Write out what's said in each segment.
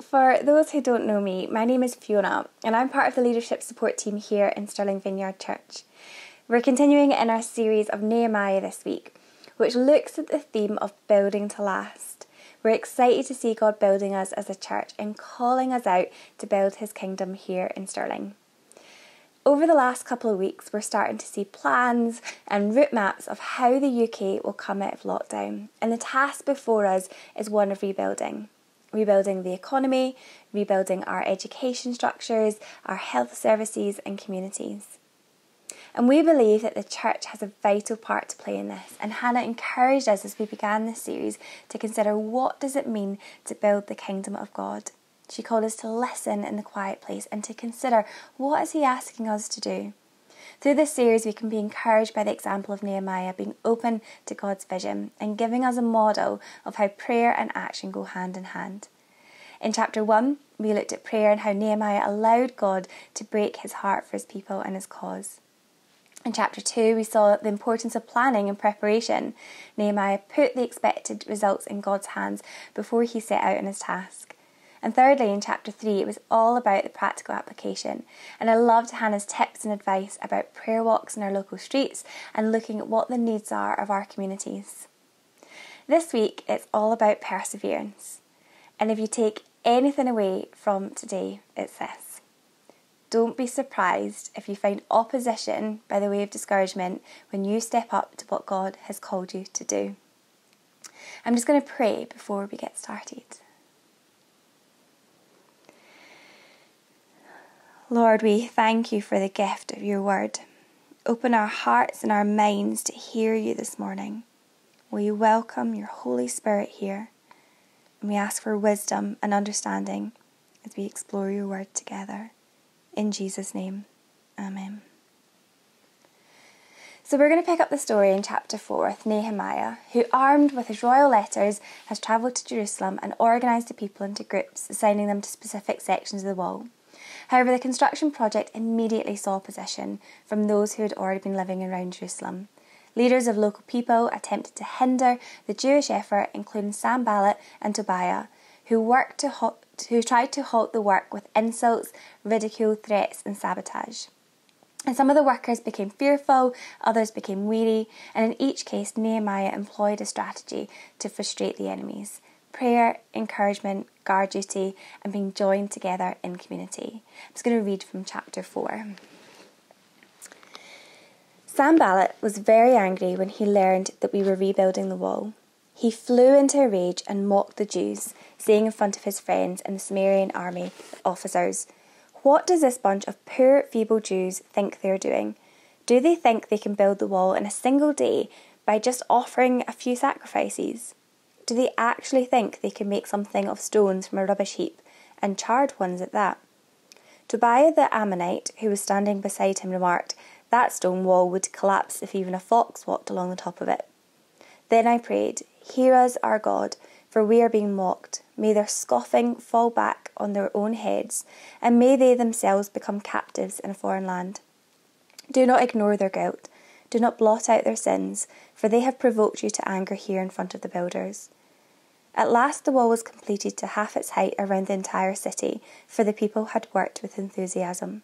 For those who don't know me, my name is Fiona, and I'm part of the leadership support team here in Stirling Vineyard Church. We're continuing in our series of Nehemiah this week, which looks at the theme of building to last. We're excited to see God building us as a church and calling us out to build his kingdom here in Stirling. Over the last couple of weeks, we're starting to see plans and route maps of how the UK will come out of lockdown, and the task before us is one of rebuilding rebuilding the economy, rebuilding our education structures, our health services, and communities. And we believe that the church has a vital part to play in this. And Hannah encouraged us as we began this series to consider what does it mean to build the kingdom of God. She called us to listen in the quiet place and to consider what is he asking us to do. Through this series, we can be encouraged by the example of Nehemiah being open to God's vision and giving us a model of how prayer and action go hand in hand. In chapter 1, we looked at prayer and how Nehemiah allowed God to break his heart for his people and his cause. In chapter 2, we saw the importance of planning and preparation. Nehemiah put the expected results in God's hands before he set out on his task. And thirdly, in chapter 3, it was all about the practical application. And I loved Hannah's tips and advice about prayer walks in our local streets and looking at what the needs are of our communities. This week, it's all about perseverance. And if you take anything away from today, it's this. Don't be surprised if you find opposition by the way of discouragement when you step up to what God has called you to do. I'm just going to pray before we get started. Lord, we thank you for the gift of your word. Open our hearts and our minds to hear you this morning. We welcome your Holy Spirit here, and we ask for wisdom and understanding as we explore your word together. In Jesus' name, Amen. So we're going to pick up the story in chapter 4 with Nehemiah, who, armed with his royal letters, has travelled to Jerusalem and organised the people into groups, assigning them to specific sections of the wall. However, the construction project immediately saw opposition from those who had already been living around Jerusalem. Leaders of local people attempted to hinder the Jewish effort, including Sanballat and Tobiah, who worked to who tried to halt the work with insults, ridicule, threats, and sabotage. And some of the workers became fearful, others became weary, and in each case, Nehemiah employed a strategy to frustrate the enemies prayer, encouragement, guard duty, and being joined together in community. I'm just going to read from chapter 4. Sanballat was very angry when he learned that we were rebuilding the wall. He flew into a rage and mocked the Jews, saying in front of his friends and the Samaritan army officers, What does this bunch of poor, feeble Jews think they're doing? Do they think they can build the wall in a single day by just offering a few sacrifices? Do they actually think they can make something of stones from a rubbish heap, and charred ones at that? Tobiah the Ammonite, who was standing beside him, remarked, That stone wall would collapse if even a fox walked along the top of it. Then I prayed, Hear us, our God, for we are being mocked. May their scoffing fall back on their own heads, and may they themselves become captives in a foreign land. Do not ignore their guilt. Do not blot out their sins, for they have provoked you to anger here in front of the builders. At last the wall was completed to half its height around the entire city, for the people had worked with enthusiasm.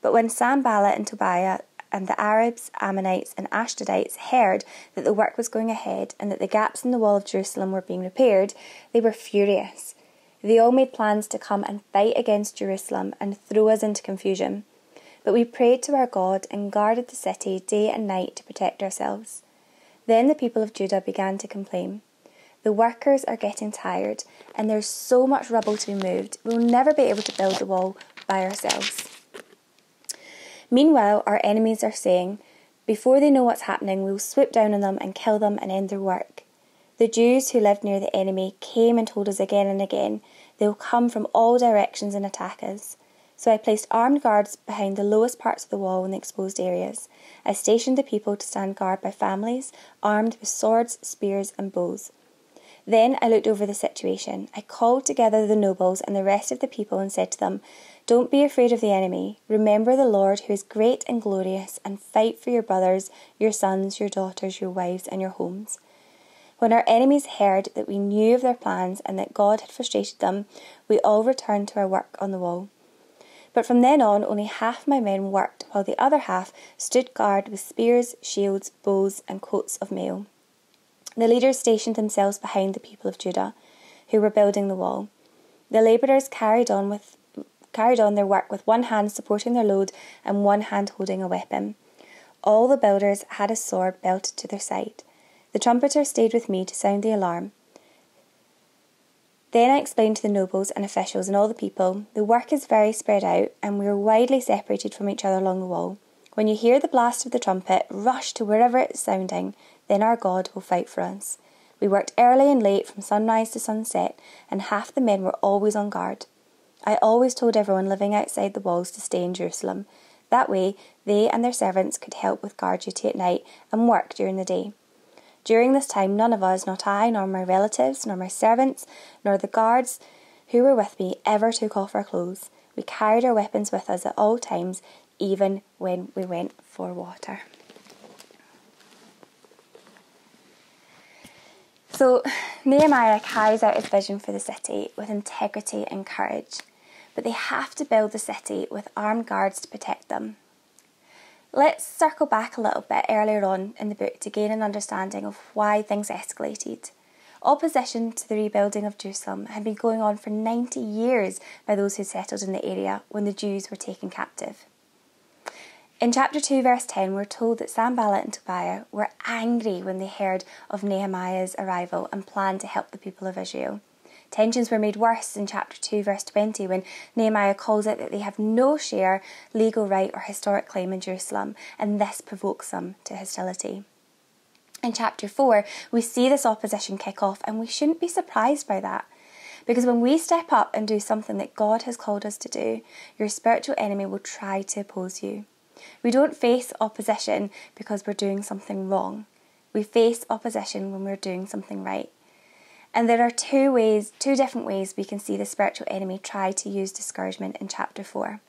But when Sanballat and Tobiah and the Arabs, Ammonites, and Ashdodites heard that the work was going ahead and that the gaps in the wall of Jerusalem were being repaired, they were furious. They all made plans to come and fight against Jerusalem and throw us into confusion. But we prayed to our God and guarded the city day and night to protect ourselves. Then the people of Judah began to complain. The workers are getting tired, and there's so much rubble to be moved, we'll never be able to build the wall by ourselves. Meanwhile, our enemies are saying, Before they know what's happening, we'll swoop down on them and kill them and end their work. The Jews who lived near the enemy came and told us again and again they'll come from all directions and attack us. So I placed armed guards behind the lowest parts of the wall in the exposed areas. I stationed the people to stand guard by families, armed with swords, spears, and bows. Then I looked over the situation. I called together the nobles and the rest of the people and said to them, Don't be afraid of the enemy. Remember the Lord who is great and glorious, and fight for your brothers, your sons, your daughters, your wives, and your homes. When our enemies heard that we knew of their plans and that God had frustrated them, we all returned to our work on the wall. But from then on, only half my men worked, while the other half stood guard with spears, shields, bows, and coats of mail. The leaders stationed themselves behind the people of Judah, who were building the wall. The labourers carried on with carried on their work with one hand supporting their load and one hand holding a weapon. All the builders had a sword belted to their side. The trumpeter stayed with me to sound the alarm. Then I explained to the nobles and officials and all the people the work is very spread out and we are widely separated from each other along the wall. When you hear the blast of the trumpet, rush to wherever it is sounding, then our God will fight for us. We worked early and late from sunrise to sunset, and half the men were always on guard. I always told everyone living outside the walls to stay in Jerusalem. That way, they and their servants could help with guard duty at night and work during the day. During this time, none of us, not I, nor my relatives, nor my servants, nor the guards who were with me, ever took off our clothes. We carried our weapons with us at all times, even when we went for water. So, Nehemiah carries out his vision for the city with integrity and courage, but they have to build the city with armed guards to protect them. Let's circle back a little bit earlier on in the book to gain an understanding of why things escalated. Opposition to the rebuilding of Jerusalem had been going on for 90 years by those who settled in the area when the Jews were taken captive. In chapter 2, verse 10, we're told that Sanballat and Tobiah were angry when they heard of Nehemiah's arrival and planned to help the people of Israel. Tensions were made worse in chapter 2, verse 20, when Nehemiah calls out that they have no share, legal right, or historic claim in Jerusalem, and this provokes them to hostility. In chapter 4, we see this opposition kick off, and we shouldn't be surprised by that. Because when we step up and do something that God has called us to do, your spiritual enemy will try to oppose you. We don't face opposition because we're doing something wrong. We face opposition when we're doing something right. And there are two ways, two different ways we can see the spiritual enemy try to use discouragement in chapter 4.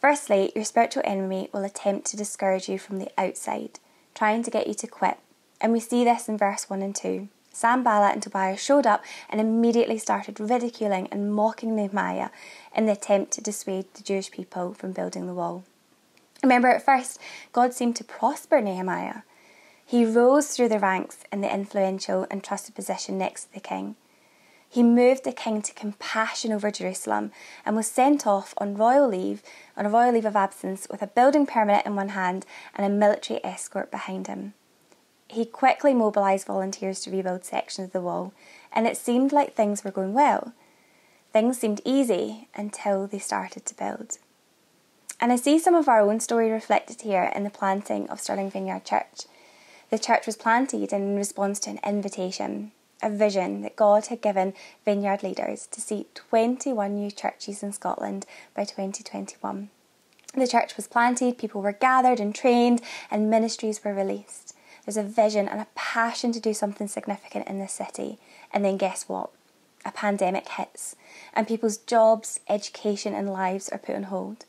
Firstly, your spiritual enemy will attempt to discourage you from the outside, trying to get you to quit. And we see this in verse 1 and 2. Sanballat and Tobias showed up and immediately started ridiculing and mocking Nehemiah in the attempt to dissuade the Jewish people from building the wall. Remember, at first, God seemed to prosper Nehemiah. He rose through the ranks in the influential and trusted position next to the king. He moved the king to compassion over Jerusalem and was sent off on royal leave, on a royal leave of absence, with a building permit in one hand and a military escort behind him. He quickly mobilised volunteers to rebuild sections of the wall, and it seemed like things were going well. Things seemed easy until they started to build. And I see some of our own story reflected here in the planting of Stirling Vineyard Church. The church was planted in response to an invitation, a vision that God had given vineyard leaders to see 21 new churches in Scotland by 2021. The church was planted, people were gathered and trained, and ministries were released. There's a vision and a passion to do something significant in this city. And then guess what? A pandemic hits, and people's jobs, education, and lives are put on hold.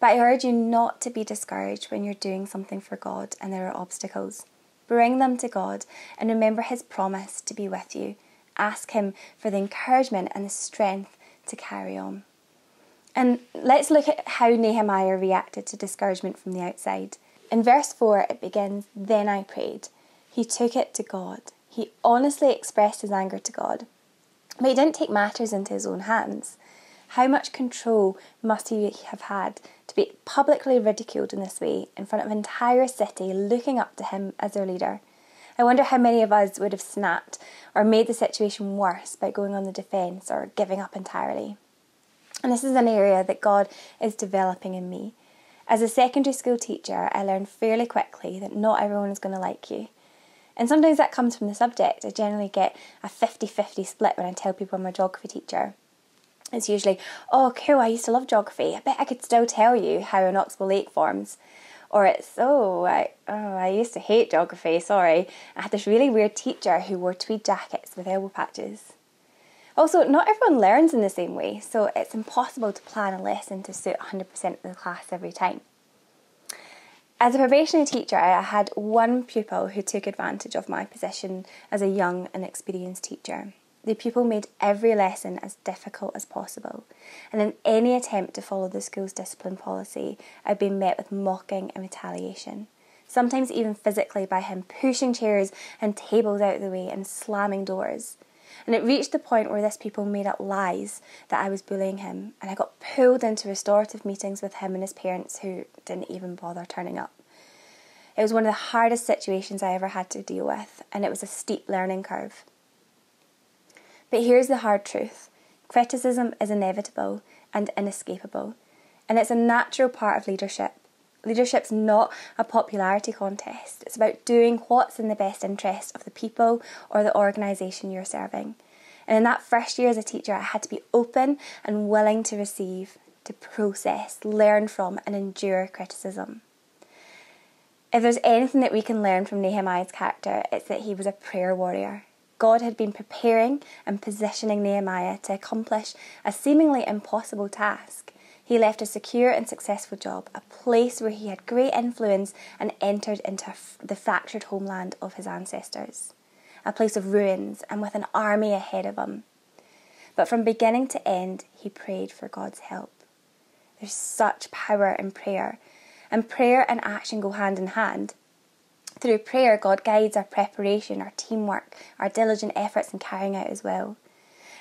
But I urge you not to be discouraged when you're doing something for God and there are obstacles. Bring them to God and remember His promise to be with you. Ask Him for the encouragement and the strength to carry on. And let's look at how Nehemiah reacted to discouragement from the outside. In verse 4, it begins Then I prayed. He took it to God. He honestly expressed his anger to God. But he didn't take matters into his own hands. How much control must he have had to be publicly ridiculed in this way in front of an entire city looking up to him as their leader? I wonder how many of us would have snapped or made the situation worse by going on the defence or giving up entirely. And this is an area that God is developing in me. As a secondary school teacher, I learned fairly quickly that not everyone is going to like you. And sometimes that comes from the subject. I generally get a 50 50 split when I tell people I'm a geography teacher it's usually, oh, cool, I used to love geography. I bet I could still tell you how an Oxbow Lake forms. Or it's, oh I, oh, I used to hate geography, sorry. I had this really weird teacher who wore tweed jackets with elbow patches. Also, not everyone learns in the same way, so it's impossible to plan a lesson to suit 100% of the class every time. As a probationary teacher, I had one pupil who took advantage of my position as a young and experienced teacher. The pupil made every lesson as difficult as possible, and in any attempt to follow the school's discipline policy, I'd been met with mocking and retaliation. Sometimes even physically by him pushing chairs and tables out of the way and slamming doors. And it reached the point where this pupil made up lies that I was bullying him, and I got pulled into restorative meetings with him and his parents who didn't even bother turning up. It was one of the hardest situations I ever had to deal with, and it was a steep learning curve. But here's the hard truth criticism is inevitable and inescapable, and it's a natural part of leadership. Leadership's not a popularity contest. It's about doing what's in the best interest of the people or the organisation you're serving. And in that first year as a teacher, I had to be open and willing to receive, to process, learn from, and endure criticism. If there's anything that we can learn from Nehemiah's character, it's that he was a prayer warrior. God had been preparing and positioning Nehemiah to accomplish a seemingly impossible task. He left a secure and successful job, a place where he had great influence, and entered into the fractured homeland of his ancestors, a place of ruins and with an army ahead of him. But from beginning to end, he prayed for God's help. There's such power in prayer, and prayer and action go hand in hand. Through prayer, God guides our preparation, our teamwork, our diligent efforts in carrying out His will.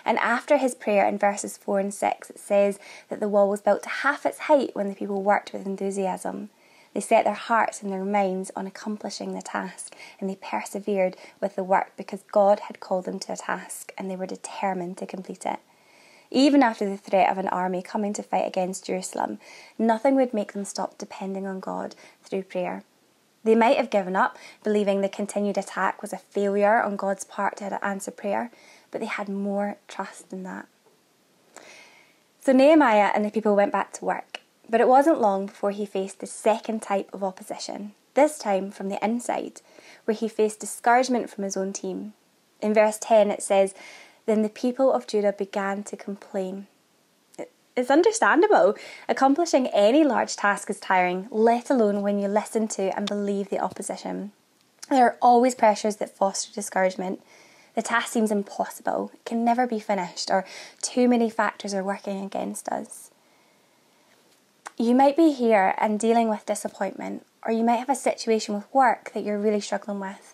And after his prayer in verses 4 and 6, it says that the wall was built to half its height when the people worked with enthusiasm. They set their hearts and their minds on accomplishing the task, and they persevered with the work because God had called them to a task and they were determined to complete it. Even after the threat of an army coming to fight against Jerusalem, nothing would make them stop depending on God through prayer. They might have given up, believing the continued attack was a failure on God's part to answer prayer, but they had more trust than that. So Nehemiah and the people went back to work, but it wasn't long before he faced the second type of opposition, this time from the inside, where he faced discouragement from his own team. In verse 10, it says, Then the people of Judah began to complain. It's understandable. Accomplishing any large task is tiring, let alone when you listen to and believe the opposition. There are always pressures that foster discouragement, the task seems impossible, it can never be finished, or too many factors are working against us. You might be here and dealing with disappointment, or you might have a situation with work that you're really struggling with.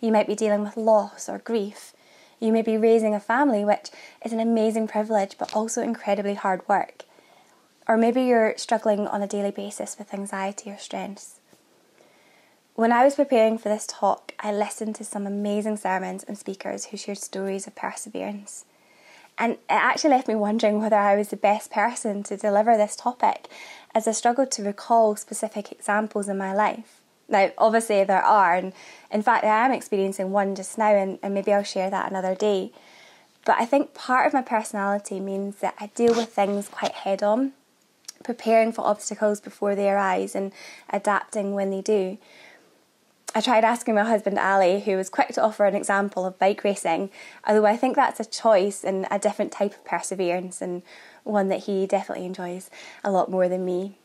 You might be dealing with loss or grief. You may be raising a family, which is an amazing privilege but also incredibly hard work. Or maybe you're struggling on a daily basis with anxiety or stress. When I was preparing for this talk, I listened to some amazing sermons and speakers who shared stories of perseverance. And it actually left me wondering whether I was the best person to deliver this topic, as I struggled to recall specific examples in my life. Now, obviously, there are, and in fact, I am experiencing one just now, and, and maybe I'll share that another day. But I think part of my personality means that I deal with things quite head on, preparing for obstacles before they arise and adapting when they do. I tried asking my husband Ali, who was quick to offer an example of bike racing, although I think that's a choice and a different type of perseverance and one that he definitely enjoys a lot more than me.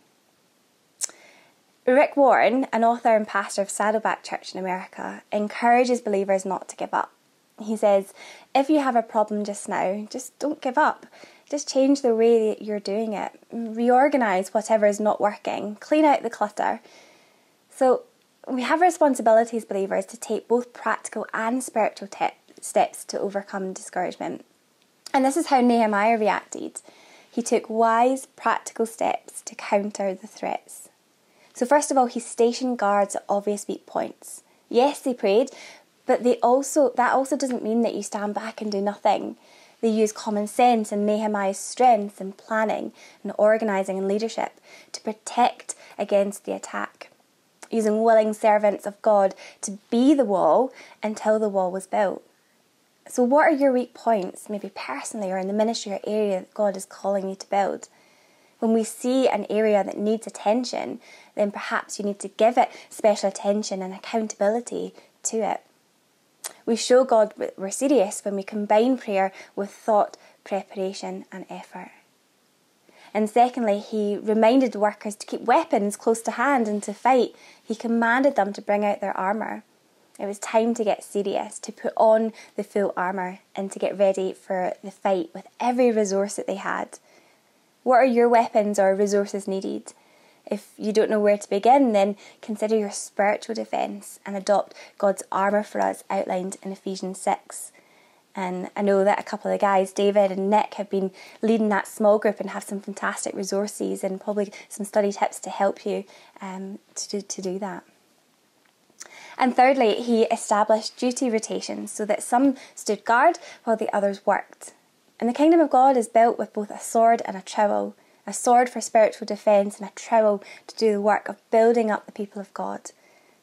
Rick Warren, an author and pastor of Saddleback Church in America, encourages believers not to give up. He says, if you have a problem just now, just don't give up. Just change the way that you're doing it. Reorganize whatever is not working. Clean out the clutter. So we have responsibilities, believers, to take both practical and spiritual te- steps to overcome discouragement. And this is how Nehemiah reacted. He took wise, practical steps to counter the threats. So, first of all, he stationed guards at obvious weak points. Yes, they prayed, but they also that also doesn't mean that you stand back and do nothing. They used common sense and Nehemiah's strength in planning and organising and leadership to protect against the attack using willing servants of God to be the wall until the wall was built. So, what are your weak points, maybe personally or in the ministry or area that God is calling you to build? When we see an area that needs attention, then perhaps you need to give it special attention and accountability to it. We show God we're serious when we combine prayer with thought, preparation, and effort. And secondly, he reminded workers to keep weapons close to hand and to fight. He commanded them to bring out their armour. It was time to get serious, to put on the full armour and to get ready for the fight with every resource that they had. What are your weapons or resources needed? If you don't know where to begin, then consider your spiritual defence and adopt God's armour for us outlined in Ephesians 6. And I know that a couple of the guys, David and Nick, have been leading that small group and have some fantastic resources and probably some study tips to help you um, to, do, to do that. And thirdly, he established duty rotations so that some stood guard while the others worked. And the kingdom of God is built with both a sword and a trowel a sword for spiritual defence and a trowel to do the work of building up the people of God.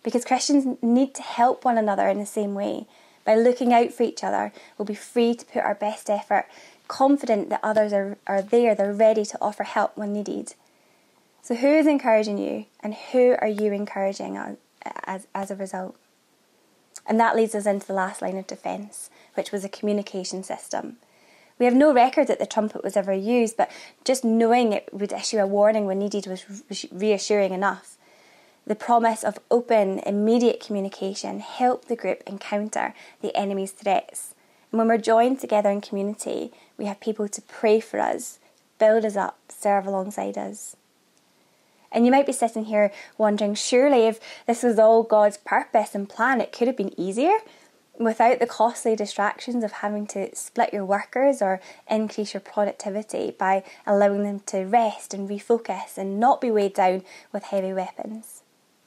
Because Christians need to help one another in the same way. By looking out for each other, we'll be free to put our best effort, confident that others are, are there, they're ready to offer help when needed. So, who is encouraging you, and who are you encouraging as, as, as a result? And that leads us into the last line of defence, which was a communication system. We have no record that the trumpet was ever used, but just knowing it would issue a warning when needed was reassuring enough. The promise of open, immediate communication helped the group encounter the enemy's threats. And when we're joined together in community, we have people to pray for us, build us up, serve alongside us. And you might be sitting here wondering, surely if this was all God's purpose and plan, it could have been easier without the costly distractions of having to split your workers or increase your productivity by allowing them to rest and refocus and not be weighed down with heavy weapons.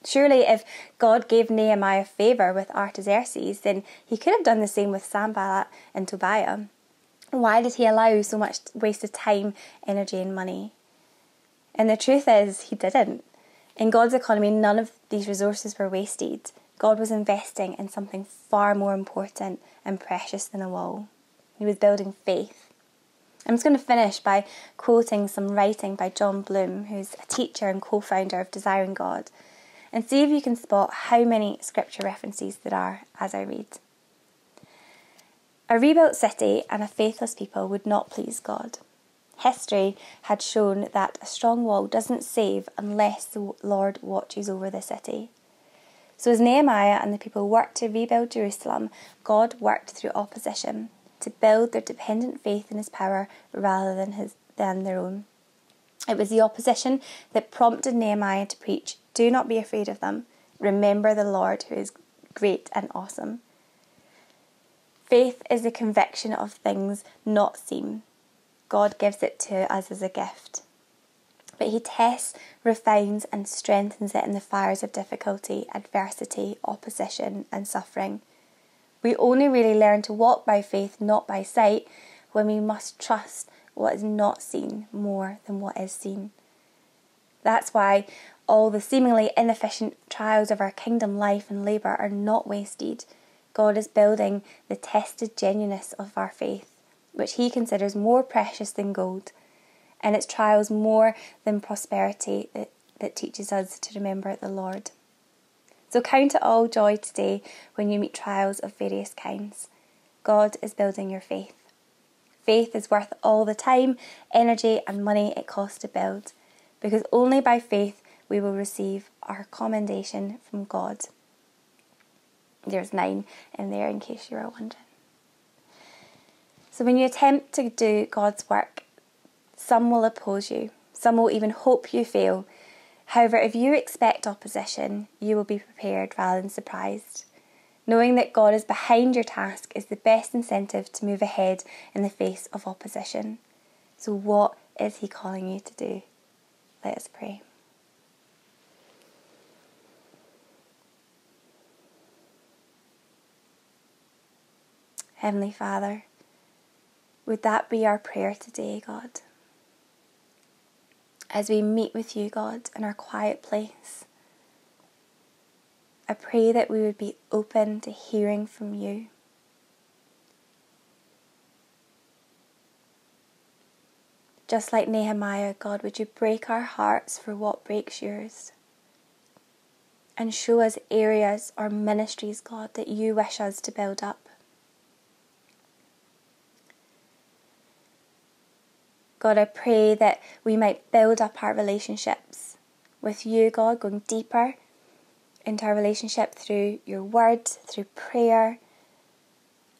Surely, if God gave Nehemiah favour with Artaxerxes, then he could have done the same with Sanballat and Tobiah. Why did he allow so much wasted time, energy, and money? And the truth is, he didn't. In God's economy, none of these resources were wasted. God was investing in something far more important and precious than a wall. He was building faith. I'm just going to finish by quoting some writing by Jon Bloom, who's a teacher and co founder of Desiring God, and see if you can spot how many scripture references there are as I read. A rebuilt city and a faithless people would not please God. History had shown that a strong wall doesn't save unless the Lord watches over the city. So, as Nehemiah and the people worked to rebuild Jerusalem, God worked through opposition to build their dependent faith in his power rather than, his, than their own. It was the opposition that prompted Nehemiah to preach Do not be afraid of them. Remember the Lord who is great and awesome. Faith is the conviction of things not seen. God gives it to us as a gift but he tests, refines, and strengthens it in the fires of difficulty, adversity, opposition, and suffering. We only really learn to walk by faith, not by sight, when we must trust what is not seen more than what is seen. That's why all the seemingly inefficient trials of our kingdom life and labour are not wasted. God is building the tested genuineness of our faith, which He considers more precious than gold and it's trials more than prosperity that, that teaches us to remember the Lord. So count it all joy today when you meet trials of various kinds. God is building your faith. Faith is worth all the time, energy, and money it costs to build, because only by faith we will receive our commendation from God. There's nine in there in case you are wondering. So, when you attempt to do God's work, some will oppose you, some will even hope you fail. However, if you expect opposition, you will be prepared rather than surprised. Knowing that God is behind your task is the best incentive to move ahead in the face of opposition. So, what is He calling you to do? Let us pray. Heavenly Father, would that be our prayer today, God? As we meet with you, God, in our quiet place. I pray that we would be open to hearing from you. Just like Nehemiah, God, would you break our hearts for what breaks yours? And show us areas or ministries, God, that you wish us to build up. God, I pray that we might build up our relationships with you, God, going deeper into our relationship through your word, through prayer,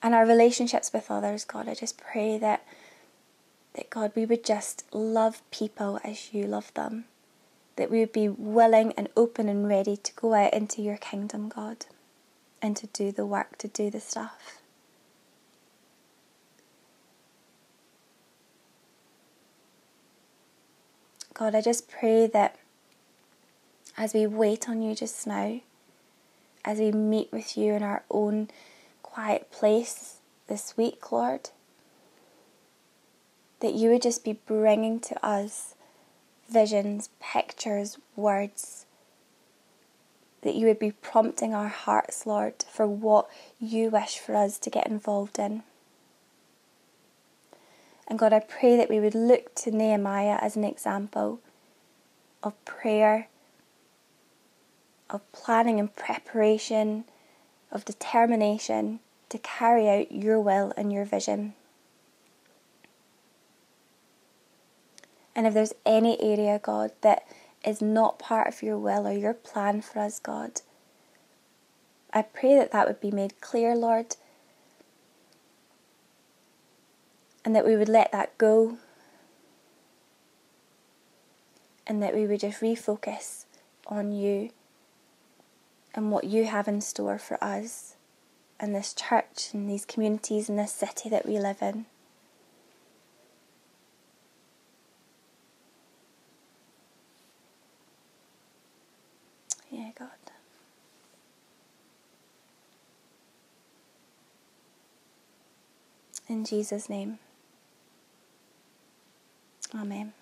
and our relationships with others, God. I just pray that that God we would just love people as you love them. That we would be willing and open and ready to go out into your kingdom, God, and to do the work, to do the stuff. God, I just pray that as we wait on you just now, as we meet with you in our own quiet place this week, Lord, that you would just be bringing to us visions, pictures, words, that you would be prompting our hearts, Lord, for what you wish for us to get involved in. And God, I pray that we would look to Nehemiah as an example of prayer, of planning and preparation, of determination to carry out your will and your vision. And if there's any area, God, that is not part of your will or your plan for us, God, I pray that that would be made clear, Lord, and that we would let that go and that we would just refocus on you and what you have in store for us and this church and these communities and this city that we live in. Yeah, God. In Jesus' name. Amen.